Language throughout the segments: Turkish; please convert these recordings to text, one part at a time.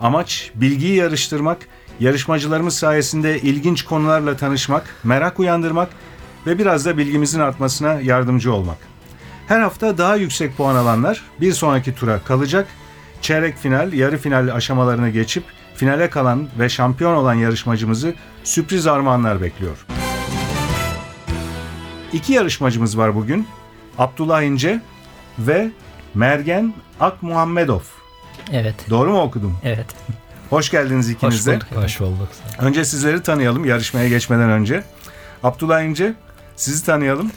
Amaç bilgiyi yarıştırmak, yarışmacılarımız sayesinde ilginç konularla tanışmak, merak uyandırmak ve biraz da bilgimizin artmasına yardımcı olmak. Her hafta daha yüksek puan alanlar bir sonraki tura kalacak. Çeyrek final, yarı final aşamalarını geçip finale kalan ve şampiyon olan yarışmacımızı sürpriz armağanlar bekliyor. İki yarışmacımız var bugün. Abdullah İnce ve Mergen Ak Muhammedov. Evet. Doğru mu okudum? Evet. Hoş geldiniz ikiniz Hoş de. bulduk. Hoş bulduk. Önce sizleri tanıyalım yarışmaya geçmeden önce. Abdullah İnce, sizi tanıyalım.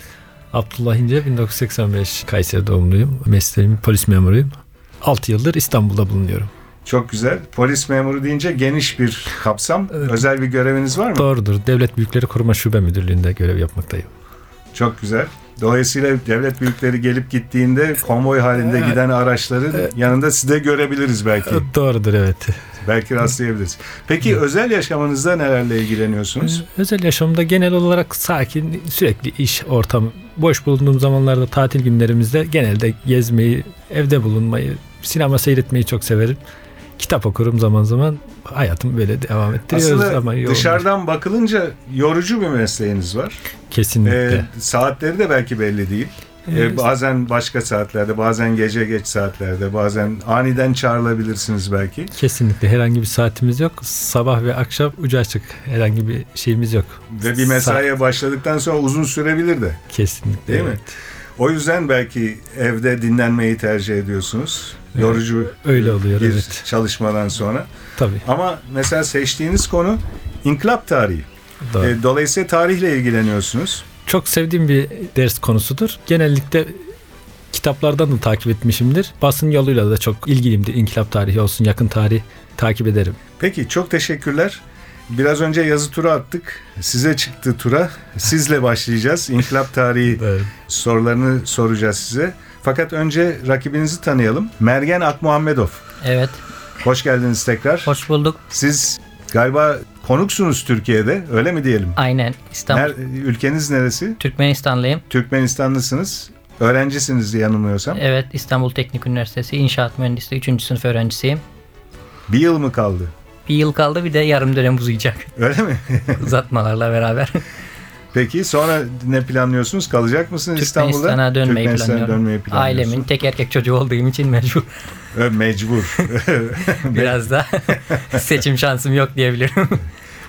Abdullah İnce 1985 Kayseri doğumluyum. Mesleğim polis memuruyum. 6 yıldır İstanbul'da bulunuyorum. Çok güzel. Polis memuru deyince geniş bir kapsam. Evet. Özel bir göreviniz var mı? Doğrudur. Devlet Büyükleri Koruma Şube Müdürlüğü'nde görev yapmaktayım. Çok güzel. Dolayısıyla devlet büyükleri gelip gittiğinde konvoy halinde giden araçların yanında siz de görebiliriz belki. Doğrudur evet. belki rastlayabiliriz. Peki özel yaşamınızda nelerle ilgileniyorsunuz? Özel yaşamda genel olarak sakin, sürekli iş ortamı. Boş bulunduğum zamanlarda tatil günlerimizde genelde gezmeyi, evde bulunmayı, sinema seyretmeyi çok severim. Kitap okurum zaman zaman. Hayatımı böyle devam ettiriyoruz ama Aslında yoğun. dışarıdan bakılınca yorucu bir mesleğiniz var. Kesinlikle. Ee, saatleri de belki belli değil. Ee, Evet. bazen başka saatlerde, bazen gece geç saatlerde, bazen aniden çağrılabilirsiniz belki. Kesinlikle herhangi bir saatimiz yok. Sabah ve akşam ucu açık. Herhangi bir şeyimiz yok. Ve bir mesaiye başladıktan sonra uzun sürebilir de. Kesinlikle. Değil mi? O yüzden belki evde dinlenmeyi tercih ediyorsunuz. Yorucu Öyle oluyor, bir evet. çalışmadan sonra. Tabii. Ama mesela seçtiğiniz konu inkılap tarihi. Doğru. E, Dolayısıyla tarihle ilgileniyorsunuz. Çok sevdiğim bir ders konusudur. Genellikle kitaplardan da takip etmişimdir. Basın yoluyla da çok ilgiliyimdir. İnkılap tarihi olsun, yakın tarih takip ederim. Peki çok teşekkürler. Biraz önce yazı tura attık. Size çıktı tura. Sizle başlayacağız. İnkılap tarihi Evet. sorularını soracağız size. Fakat önce rakibinizi tanıyalım. Mergen Akmuhammedov. Evet. Hoş geldiniz tekrar. Hoş bulduk. Siz galiba konuksunuz Türkiye'de. Öyle mi diyelim? Aynen. İstanbul. Ner- ülkeniz neresi? Türkmenistanlıyım. Türkmenistanlısınız. Öğrencisiniz diye yanılmıyorsam. Evet. İstanbul Teknik Üniversitesi İnşaat Mühendisliği 3. sınıf öğrencisiyim. Bir yıl mı kaldı? Bir yıl kaldı bir de yarım dönem uzayacak. Öyle mi? Uzatmalarla beraber. Peki sonra ne planlıyorsunuz? Kalacak mısınız İstanbul'da? Türkmenistan'a dönmeyi Türkmenistan'a planlıyorum. dönmeyi. Ailemin tek erkek çocuğu olduğum için mecbur. Ö, Mecbur. Biraz da seçim şansım yok diyebilirim.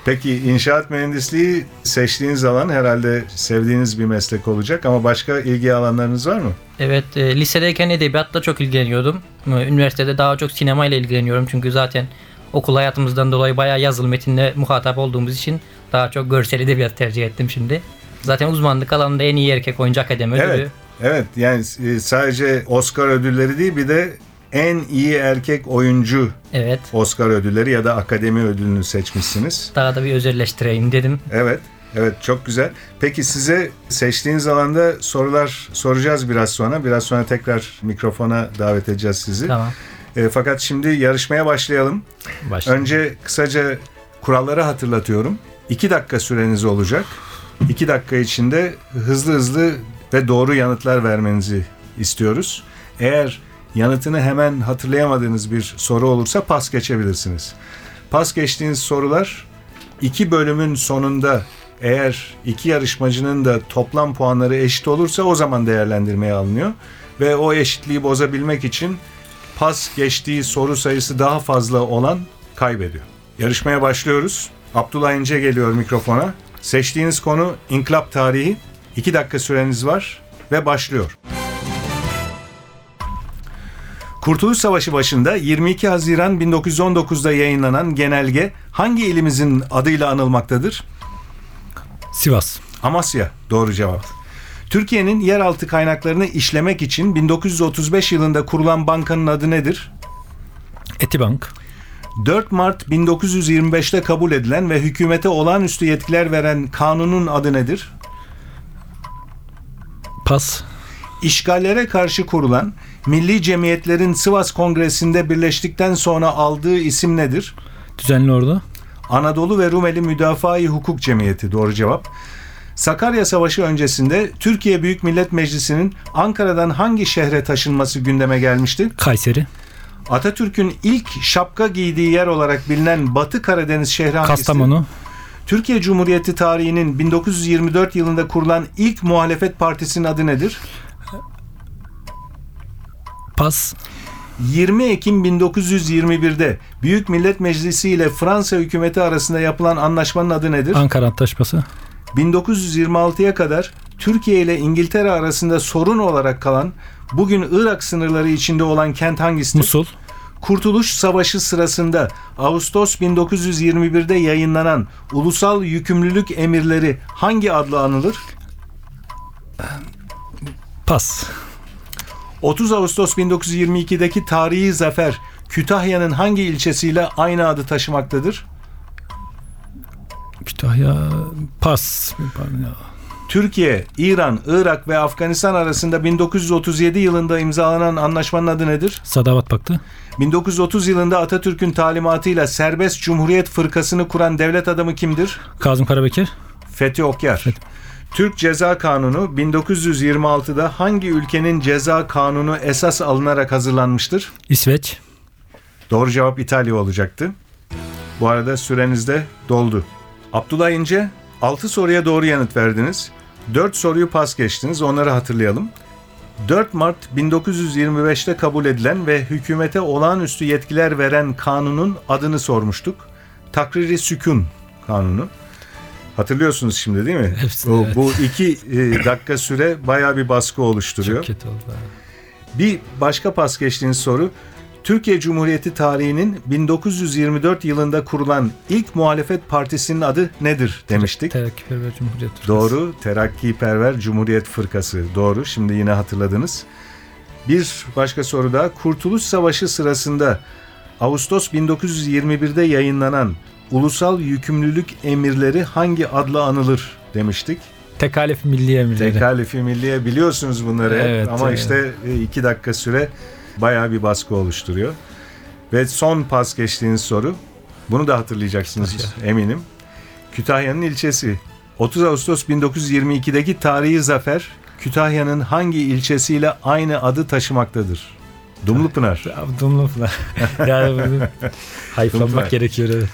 Peki inşaat mühendisliği seçtiğiniz alan herhalde sevdiğiniz bir meslek olacak ama başka ilgi alanlarınız var mı? Evet, e, lisedeyken edebiyatla çok ilgileniyordum. Üniversitede daha çok sinemayla ilgileniyorum çünkü zaten okul hayatımızdan dolayı bayağı yazılı metinle muhatap olduğumuz için daha çok görsel edebiyat tercih ettim şimdi. Zaten uzmanlık alanında en iyi erkek oyuncu akademi ödülü. Evet. Evet yani e, sadece Oscar ödülleri değil bir de en iyi erkek oyuncu Evet. Oscar ödülleri ya da akademi ödülünü seçmişsiniz. Daha da bir özelleştireyim dedim. Evet. Evet çok güzel. Peki size seçtiğiniz alanda sorular soracağız biraz sonra. Biraz sonra tekrar mikrofona davet edeceğiz sizi. Tamam. E, fakat şimdi yarışmaya başlayalım. Başlayalım. Önce kısaca kuralları hatırlatıyorum. 2 dakika süreniz olacak. 2 dakika içinde hızlı hızlı ve doğru yanıtlar vermenizi istiyoruz. Eğer yanıtını hemen hatırlayamadığınız bir soru olursa pas geçebilirsiniz. Pas geçtiğiniz sorular iki bölümün sonunda eğer iki yarışmacının da toplam puanları eşit olursa o zaman değerlendirmeye alınıyor. Ve o eşitliği bozabilmek için pas geçtiği soru sayısı daha fazla olan kaybediyor. Yarışmaya başlıyoruz. Abdullah İnce geliyor mikrofona. Seçtiğiniz konu inkılap tarihi. 2 dakika süreniz var ve başlıyor. Kurtuluş Savaşı başında 22 Haziran 1919'da yayınlanan genelge hangi ilimizin adıyla anılmaktadır? Sivas. Amasya doğru cevap. Türkiye'nin yeraltı kaynaklarını işlemek için 1935 yılında kurulan bankanın adı nedir? Etibank. 4 Mart 1925'te kabul edilen ve hükümete olağanüstü yetkiler veren kanunun adı nedir? Pas. İşgallere karşı kurulan milli cemiyetlerin Sivas Kongresi'nde birleştikten sonra aldığı isim nedir? Düzenli ordu. Anadolu ve Rumeli Müdafaa-i Hukuk Cemiyeti doğru cevap. Sakarya Savaşı öncesinde Türkiye Büyük Millet Meclisi'nin Ankara'dan hangi şehre taşınması gündeme gelmişti? Kayseri. Atatürk'ün ilk şapka giydiği yer olarak bilinen Batı Karadeniz şehri hangisi? Kastamonu. Türkiye Cumhuriyeti tarihinin 1924 yılında kurulan ilk muhalefet partisinin adı nedir? Pas. 20 Ekim 1921'de Büyük Millet Meclisi ile Fransa hükümeti arasında yapılan anlaşmanın adı nedir? Ankara Antlaşması. 1926'ya kadar Türkiye ile İngiltere arasında sorun olarak kalan, bugün Irak sınırları içinde olan kent hangisidir? Musul. Kurtuluş Savaşı sırasında Ağustos 1921'de yayınlanan Ulusal Yükümlülük Emirleri hangi adla anılır? Pas. 30 Ağustos 1922'deki tarihi zafer Kütahya'nın hangi ilçesiyle aynı adı taşımaktadır? Kütahya. Pas. Türkiye, İran, Irak ve Afganistan arasında 1937 yılında imzalanan anlaşmanın adı nedir? Sadavat Paktı. 1930 yılında Atatürk'ün talimatıyla Serbest Cumhuriyet Fırkası'nı kuran devlet adamı kimdir? Kazım Karabekir. Fethi Okyar. Türk Ceza Kanunu 1926'da hangi ülkenin ceza kanunu esas alınarak hazırlanmıştır? İsveç. Doğru cevap İtalya olacaktı. Bu arada süreniz de doldu. Abdullah İnce 6 soruya doğru yanıt verdiniz. 4 soruyu pas geçtiniz. Onları hatırlayalım. 4 Mart 1925'te kabul edilen ve hükümete olağanüstü yetkiler veren kanunun adını sormuştuk. Takriri Sükun Kanunu. Hatırlıyorsunuz şimdi değil mi? Hepsini, bu, evet. bu iki e, dakika süre bayağı bir baskı oluşturuyor. Çok kötü oldu. Bir başka pas geçtiğiniz soru. Türkiye Cumhuriyeti tarihinin 1924 yılında kurulan ilk muhalefet partisinin adı nedir demiştik. Terakkiperver Cumhuriyet. Fırkası. Doğru. Terakkiperver Cumhuriyet Fırkası. Doğru. Şimdi yine hatırladınız. Bir başka soru daha. Kurtuluş Savaşı sırasında Ağustos 1921'de yayınlanan Ulusal Yükümlülük Emirleri hangi adla anılır demiştik. Tekalif Milli Emirleri. Tekalifi Milliye biliyorsunuz bunları. Evet, ama evet. işte e, iki dakika süre bayağı bir baskı oluşturuyor. Ve son pas geçtiğiniz soru. Bunu da hatırlayacaksınız Kütahya. eminim. Kütahya'nın ilçesi. 30 Ağustos 1922'deki tarihi zafer Kütahya'nın hangi ilçesiyle aynı adı taşımaktadır? Dumlupınar. Dumlupınar. yani hayıflanmak gerekiyor. Evet.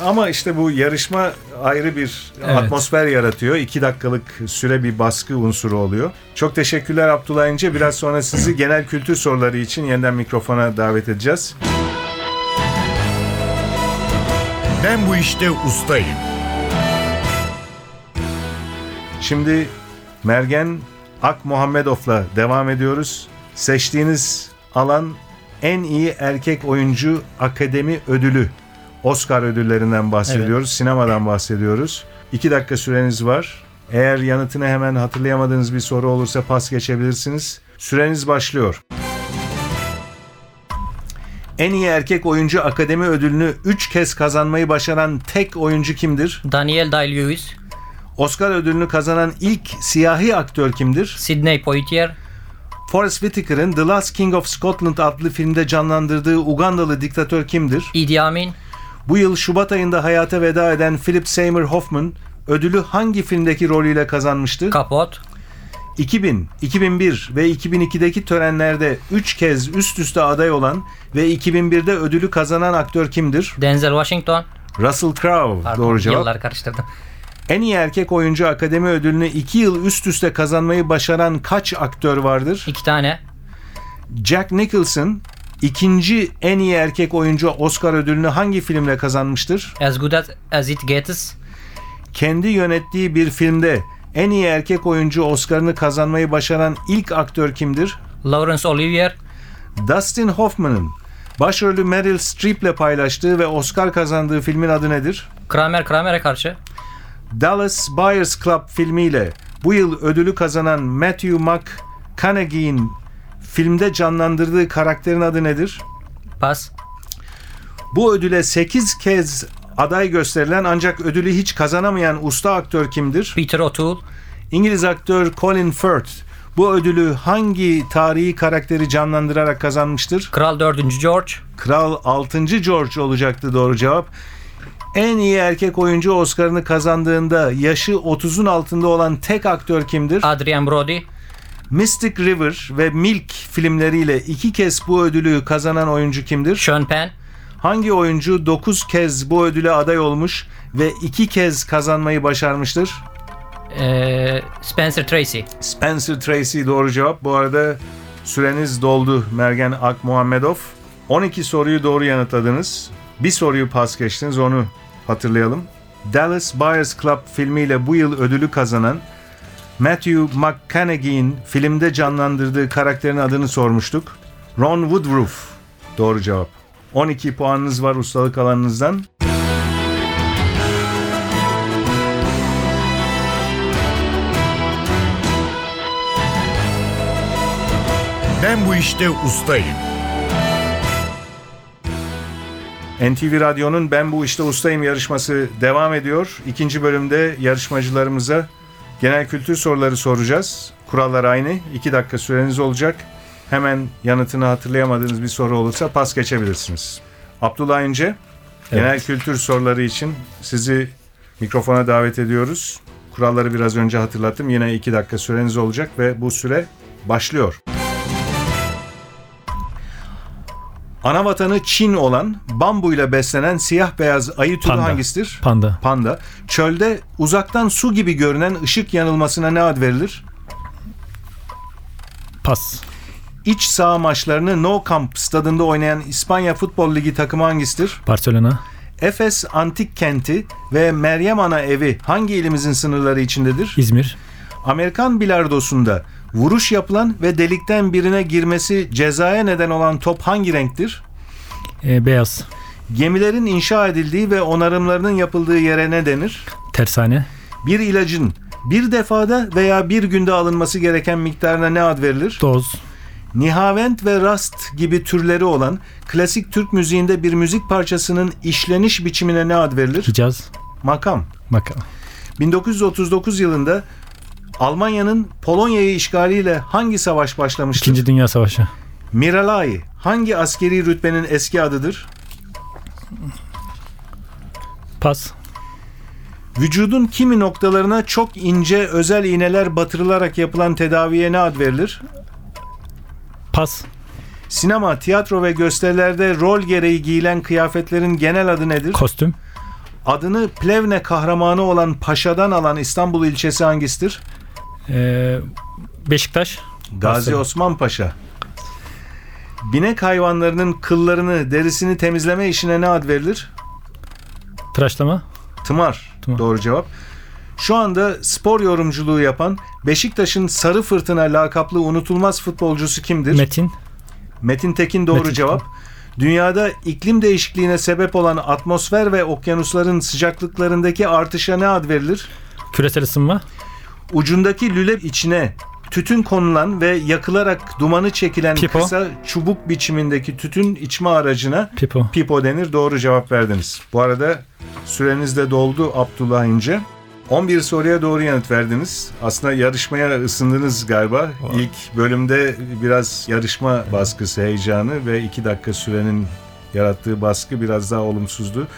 Ama işte bu yarışma ayrı bir Evet. atmosfer yaratıyor. İki dakikalık süre bir baskı unsuru oluyor. Çok teşekkürler Abdullah İnce. Biraz sonra sizi genel kültür soruları için yeniden mikrofona davet edeceğiz. Ben bu işte ustayım. Şimdi Mergen Ak Muhammedov'la devam ediyoruz. Seçtiğiniz alan en iyi erkek oyuncu akademi ödülü. Oscar ödüllerinden bahsediyoruz. Sinemadan bahsediyoruz. İki dakika süreniz var. Eğer yanıtını hemen hatırlayamadığınız bir soru olursa pas geçebilirsiniz. Süreniz başlıyor. En iyi erkek oyuncu akademi ödülünü 3 kez kazanmayı başaran tek oyuncu kimdir? Daniel Day-Lewis, Oscar ödülünü kazanan ilk siyahi aktör kimdir? Sidney Poitier, Forrest Whitaker'ın The Last King of Scotland adlı filmde canlandırdığı Ugandalı diktatör kimdir? Idi Amin, Bu yıl Şubat ayında hayata veda eden Philip Seymour Hoffman ödülü hangi filmdeki rolüyle kazanmıştı? Capote, 2000, 2001 ve 2002'deki törenlerde 3 kez üst üste aday olan ve 2001'de ödülü kazanan aktör kimdir? Denzel Washington. Russell Crowe. Pardon, Doğru cevap. Yıllar karıştırdım. En iyi erkek oyuncu akademi ödülünü 2 yıl üst üste kazanmayı başaran kaç aktör vardır? İki tane. Jack Nicholson ikinci en iyi erkek oyuncu Oscar ödülünü hangi filmle kazanmıştır? As Good as, as It Gets, Kendi yönettiği bir filmde en iyi erkek oyuncu Oscar'ını kazanmayı başaran ilk aktör kimdir? Laurence Olivier, Dustin Hoffman'ın başrolü Meryl Streep'le paylaştığı ve Oscar kazandığı filmin adı nedir? Kramer Kramer'e karşı, Dallas Buyers Club filmiyle bu yıl ödülü kazanan Matthew McConaughey'in filmde canlandırdığı karakterin adı nedir? Pas, Bu ödüle 8 kez aday gösterilen ancak ödülü hiç kazanamayan usta aktör kimdir? Peter O'Toole, İngiliz aktör Colin Firth bu ödülü hangi tarihi karakteri canlandırarak kazanmıştır? Kral 4. George, Kral 6. George olacaktı doğru cevap. En iyi erkek oyuncu Oscar'ını kazandığında yaşı 30'un altında olan tek aktör kimdir? Adrian Brody, Mystic River ve Milk filmleriyle iki kez bu ödülü kazanan oyuncu kimdir? Sean Penn, Hangi oyuncu 9 kez bu ödüle aday olmuş ve iki kez kazanmayı başarmıştır? e, Spencer Tracy. Spencer Tracy doğru cevap. Bu arada süreniz doldu Mergen Ak Muhammedov. 12 soruyu doğru yanıtladınız. Bir soruyu pas geçtiniz onu hatırlayalım. Dallas Buyers Club filmiyle bu yıl ödülü kazanan Matthew McConaughey'in filmde canlandırdığı karakterin adını sormuştuk. Ron Woodruff. Doğru cevap. 12 puanınız var ustalık alanınızdan. Ben bu işte ustayım. NTV Radyo'nun Ben Bu İşte Ustayım yarışması devam ediyor. İkinci bölümde yarışmacılarımıza genel kültür soruları soracağız. Kurallar aynı. İki dakika süreniz olacak. Hemen yanıtını hatırlayamadığınız bir soru olursa pas geçebilirsiniz. Abdullah İnce, genel kültür soruları için sizi mikrofona davet ediyoruz. Kuralları biraz önce hatırlattım. Yine iki dakika süreniz olacak ve bu süre başlıyor. Ana vatanı Çin olan bambuyla beslenen siyah beyaz ayı türü Panda. hangisidir? Panda. Panda. Çölde uzaktan su gibi görünen ışık yanılmasına ne ad verilir? Pas. İç saha maçlarını Nou Camp stadında oynayan İspanya Futbol Ligi takımı hangisidir? Barcelona. Efes Antik Kenti ve Meryem Ana Evi hangi ilimizin sınırları içindedir? İzmir. Amerikan bilardosunda vuruş yapılan ve delikten birine girmesi cezaya neden olan top hangi renktir? e, beyaz. Gemilerin inşa edildiği ve onarımlarının yapıldığı yere ne denir? Tersane. Bir ilacın bir defada veya bir günde alınması gereken miktarına ne ad verilir? Doz. Nihavent ve rast gibi türleri olan klasik Türk müziğinde bir müzik parçasının işleniş biçimine ne ad verilir? Hicaz. Makam. Bakalım. 1939 yılında Almanya'nın Polonya'yı işgaliyle hangi savaş başlamıştır? İkinci Dünya Savaşı. Miralay hangi askeri rütbenin eski adıdır? Pas. Vücudun kimi noktalarına çok ince özel iğneler batırılarak yapılan tedaviye ne ad verilir? Pas. Sinema, tiyatro ve gösterilerde rol gereği giyilen kıyafetlerin genel adı nedir? Kostüm. Adını Plevne kahramanı olan Paşa'dan alan İstanbul ilçesi hangisidir? E, Beşiktaş. Gazi. Osman Paşa. Binek hayvanlarının kıllarını, derisini temizleme işine ne ad verilir? Tıraşlama. Tımar. Tımar. Doğru cevap. Şu anda spor yorumculuğu yapan Beşiktaş'ın Sarı Fırtına lakaplı unutulmaz futbolcusu kimdir? Metin. Metin Tekin doğru Metin cevap. Dünyada iklim değişikliğine sebep olan atmosfer ve okyanusların sıcaklıklarındaki artışa ne ad verilir? Küresel ısınma. Ucundaki lüle içine tütün konulan ve yakılarak dumanı çekilen Pipo. kısa çubuk biçimindeki tütün içme aracına Pipo. pipo denir. Doğru cevap verdiniz. Bu arada süreniz de doldu Abdullah İnce. 11 soruya doğru yanıt verdiniz. Aslında yarışmaya ısındınız galiba. İlk bölümde biraz yarışma baskısı, heyecanı ve 2 dakika sürenin yarattığı baskı biraz daha olumsuzdu.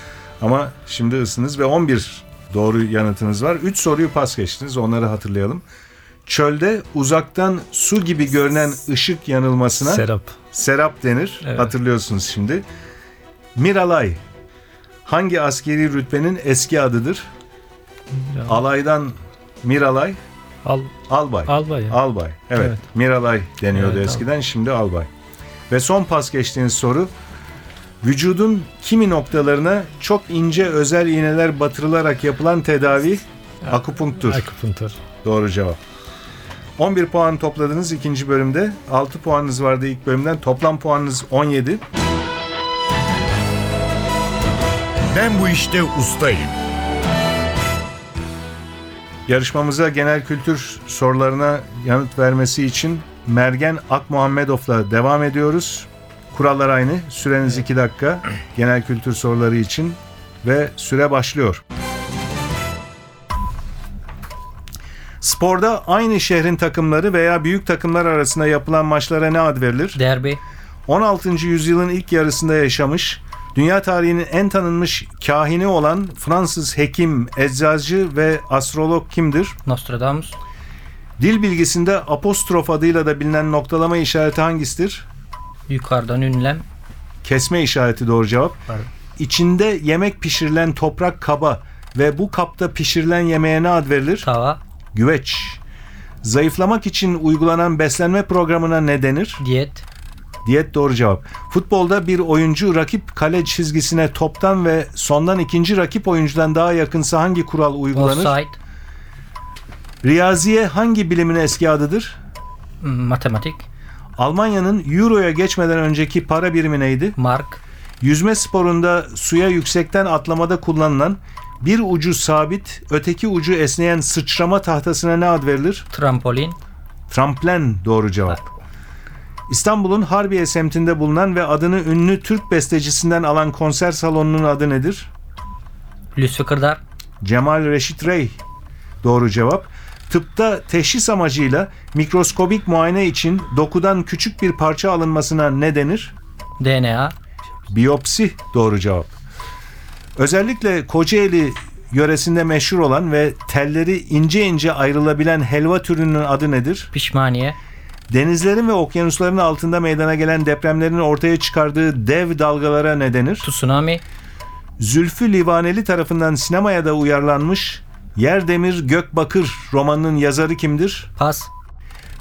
Ama şimdi ısınız ve 11 doğru yanıtınız var. 3 soruyu pas geçtiniz. Onları hatırlayalım. Çölde uzaktan su gibi görünen ışık yanılmasına Serap. serap denir. Evet. Hatırlıyorsunuz şimdi. Miralay hangi askeri rütbenin eski adıdır? Alaydan Miralay, Al, albay. albay. ya. Albay. Evet. Evet. Miralay deniyordu Evet, eskiden. Şimdi albay. Ve son pas geçtiğiniz soru. Vücudun kimi noktalarına çok ince özel iğneler batırılarak yapılan tedavi akupunktur. Akupunktur. Doğru cevap. 11 puan topladınız ikinci bölümde. 6 puanınız vardı ilk bölümden. Toplam puanınız 17. Ben bu işte ustayım. Yarışmamıza genel kültür sorularına yanıt vermesi için Mergen Ak Muhammedov'la devam ediyoruz. Kurallar aynı. Süreniz 2 dakika. Genel kültür soruları için ve süre başlıyor. Sporda aynı şehrin takımları veya büyük takımlar arasında yapılan maçlara ne ad verilir? Derbi. 16. yüzyılın ilk yarısında yaşamış, dünya tarihinin en tanınmış kahini olan Fransız hekim, eczacı ve astrolog kimdir? Nostradamus. Dil bilgisinde apostrof adıyla da bilinen noktalama işareti hangisidir? Yukarıdan ünlem. Kesme işareti doğru cevap. Pardon. İçinde yemek pişirilen toprak kaba ve bu kapta pişirilen yemeğe ne ad verilir? Tava. Güveç. Zayıflamak için uygulanan beslenme programına ne denir? Diyet. Diyet doğru cevap. Futbolda bir oyuncu rakip kale çizgisine toptan ve sondan ikinci rakip oyuncudan daha yakınsa hangi kural uygulanır? Offside. Riyaziye hangi bilimin eski adıdır? Hmm, Matematik. Almanya'nın Euro'ya geçmeden önceki para birimi neydi? Mark. Yüzme sporunda suya yüksekten atlamada kullanılan bir ucu sabit, öteki ucu esneyen sıçrama tahtasına ne ad verilir? Trampolin. Tramplen doğru cevap. İstanbul'un Harbiye semtinde bulunan ve adını ünlü Türk bestecisinden alan konser salonunun adı nedir? Kırdar. Cemal Reşit Rey. Doğru cevap. Tıpta teşhis amacıyla mikroskobik muayene için dokudan küçük bir parça alınmasına ne denir? DNA. Biyopsi doğru cevap. Özellikle Kocaeli yöresinde meşhur olan ve telleri ince ince ayrılabilen helva türünün adı nedir? Pişmaniye. Denizlerin ve okyanusların altında meydana gelen depremlerin ortaya çıkardığı dev dalgalara ne denir? Tsunami. Zülfü Livaneli tarafından sinemaya da uyarlanmış Yer Demir Gök Bakır romanının yazarı kimdir? Pas.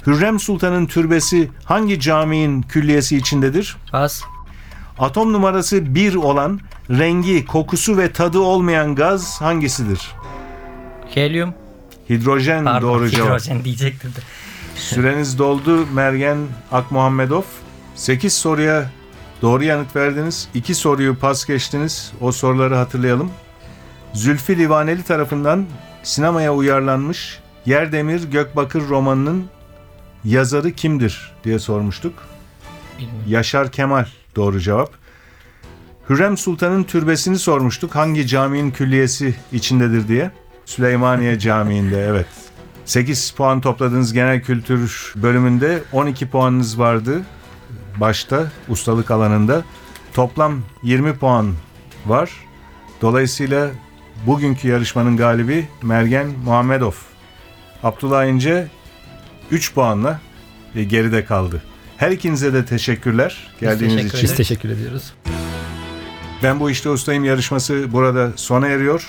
Hürrem Sultan'ın türbesi hangi caminin külliyesi içindedir? Pas. Atom numarası 1 olan, rengi, kokusu ve tadı olmayan gaz hangisidir? Helyum. Hidrojen Pardon. doğru cevap. hidrojen diyecektim de. Süreniz doldu Mergen Akmuhammedov. 8 soruya doğru yanıt verdiniz. 2 soruyu pas geçtiniz. O soruları hatırlayalım. Zülfü Livaneli tarafından sinemaya uyarlanmış Yer Demir Gökbakır romanının yazarı kimdir diye sormuştuk. Bilmiyorum. Yaşar Kemal doğru cevap. Hürrem Sultan'ın türbesini sormuştuk. Hangi caminin külliyesi içindedir diye. Süleymaniye Camii'nde evet. 8 puan topladığınız genel kültür bölümünde 12 puanınız vardı başta ustalık alanında. Toplam 20 puan var. Dolayısıyla bugünkü yarışmanın galibi Mergen Muhammedov. Abdullah İnce 3 puanla e, geride kaldı. Her ikinize de teşekkürler geldiğiniz teşekkür için. Biz teşekkür ediyoruz. Ben bu işte ustayım yarışması burada sona eriyor.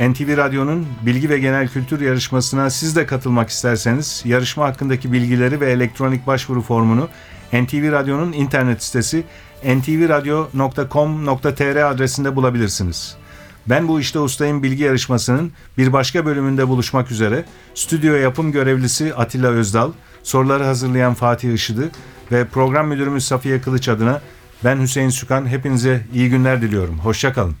NTV Radyo'nun bilgi ve genel kültür yarışmasına siz de katılmak isterseniz yarışma hakkındaki bilgileri ve elektronik başvuru formunu NTV Radyo'nun internet sitesi ntvradio.com.tr adresinde bulabilirsiniz. Ben bu işte ustayım bilgi yarışmasının bir başka bölümünde buluşmak üzere. Stüdyo yapım görevlisi Atilla Özdal, soruları hazırlayan Fatih Işıdı ve program müdürümüz Safiye Kılıç adına ben Hüseyin Sükan. Hepinize iyi günler diliyorum. Hoşçakalın.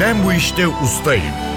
Ben bu işte ustayım.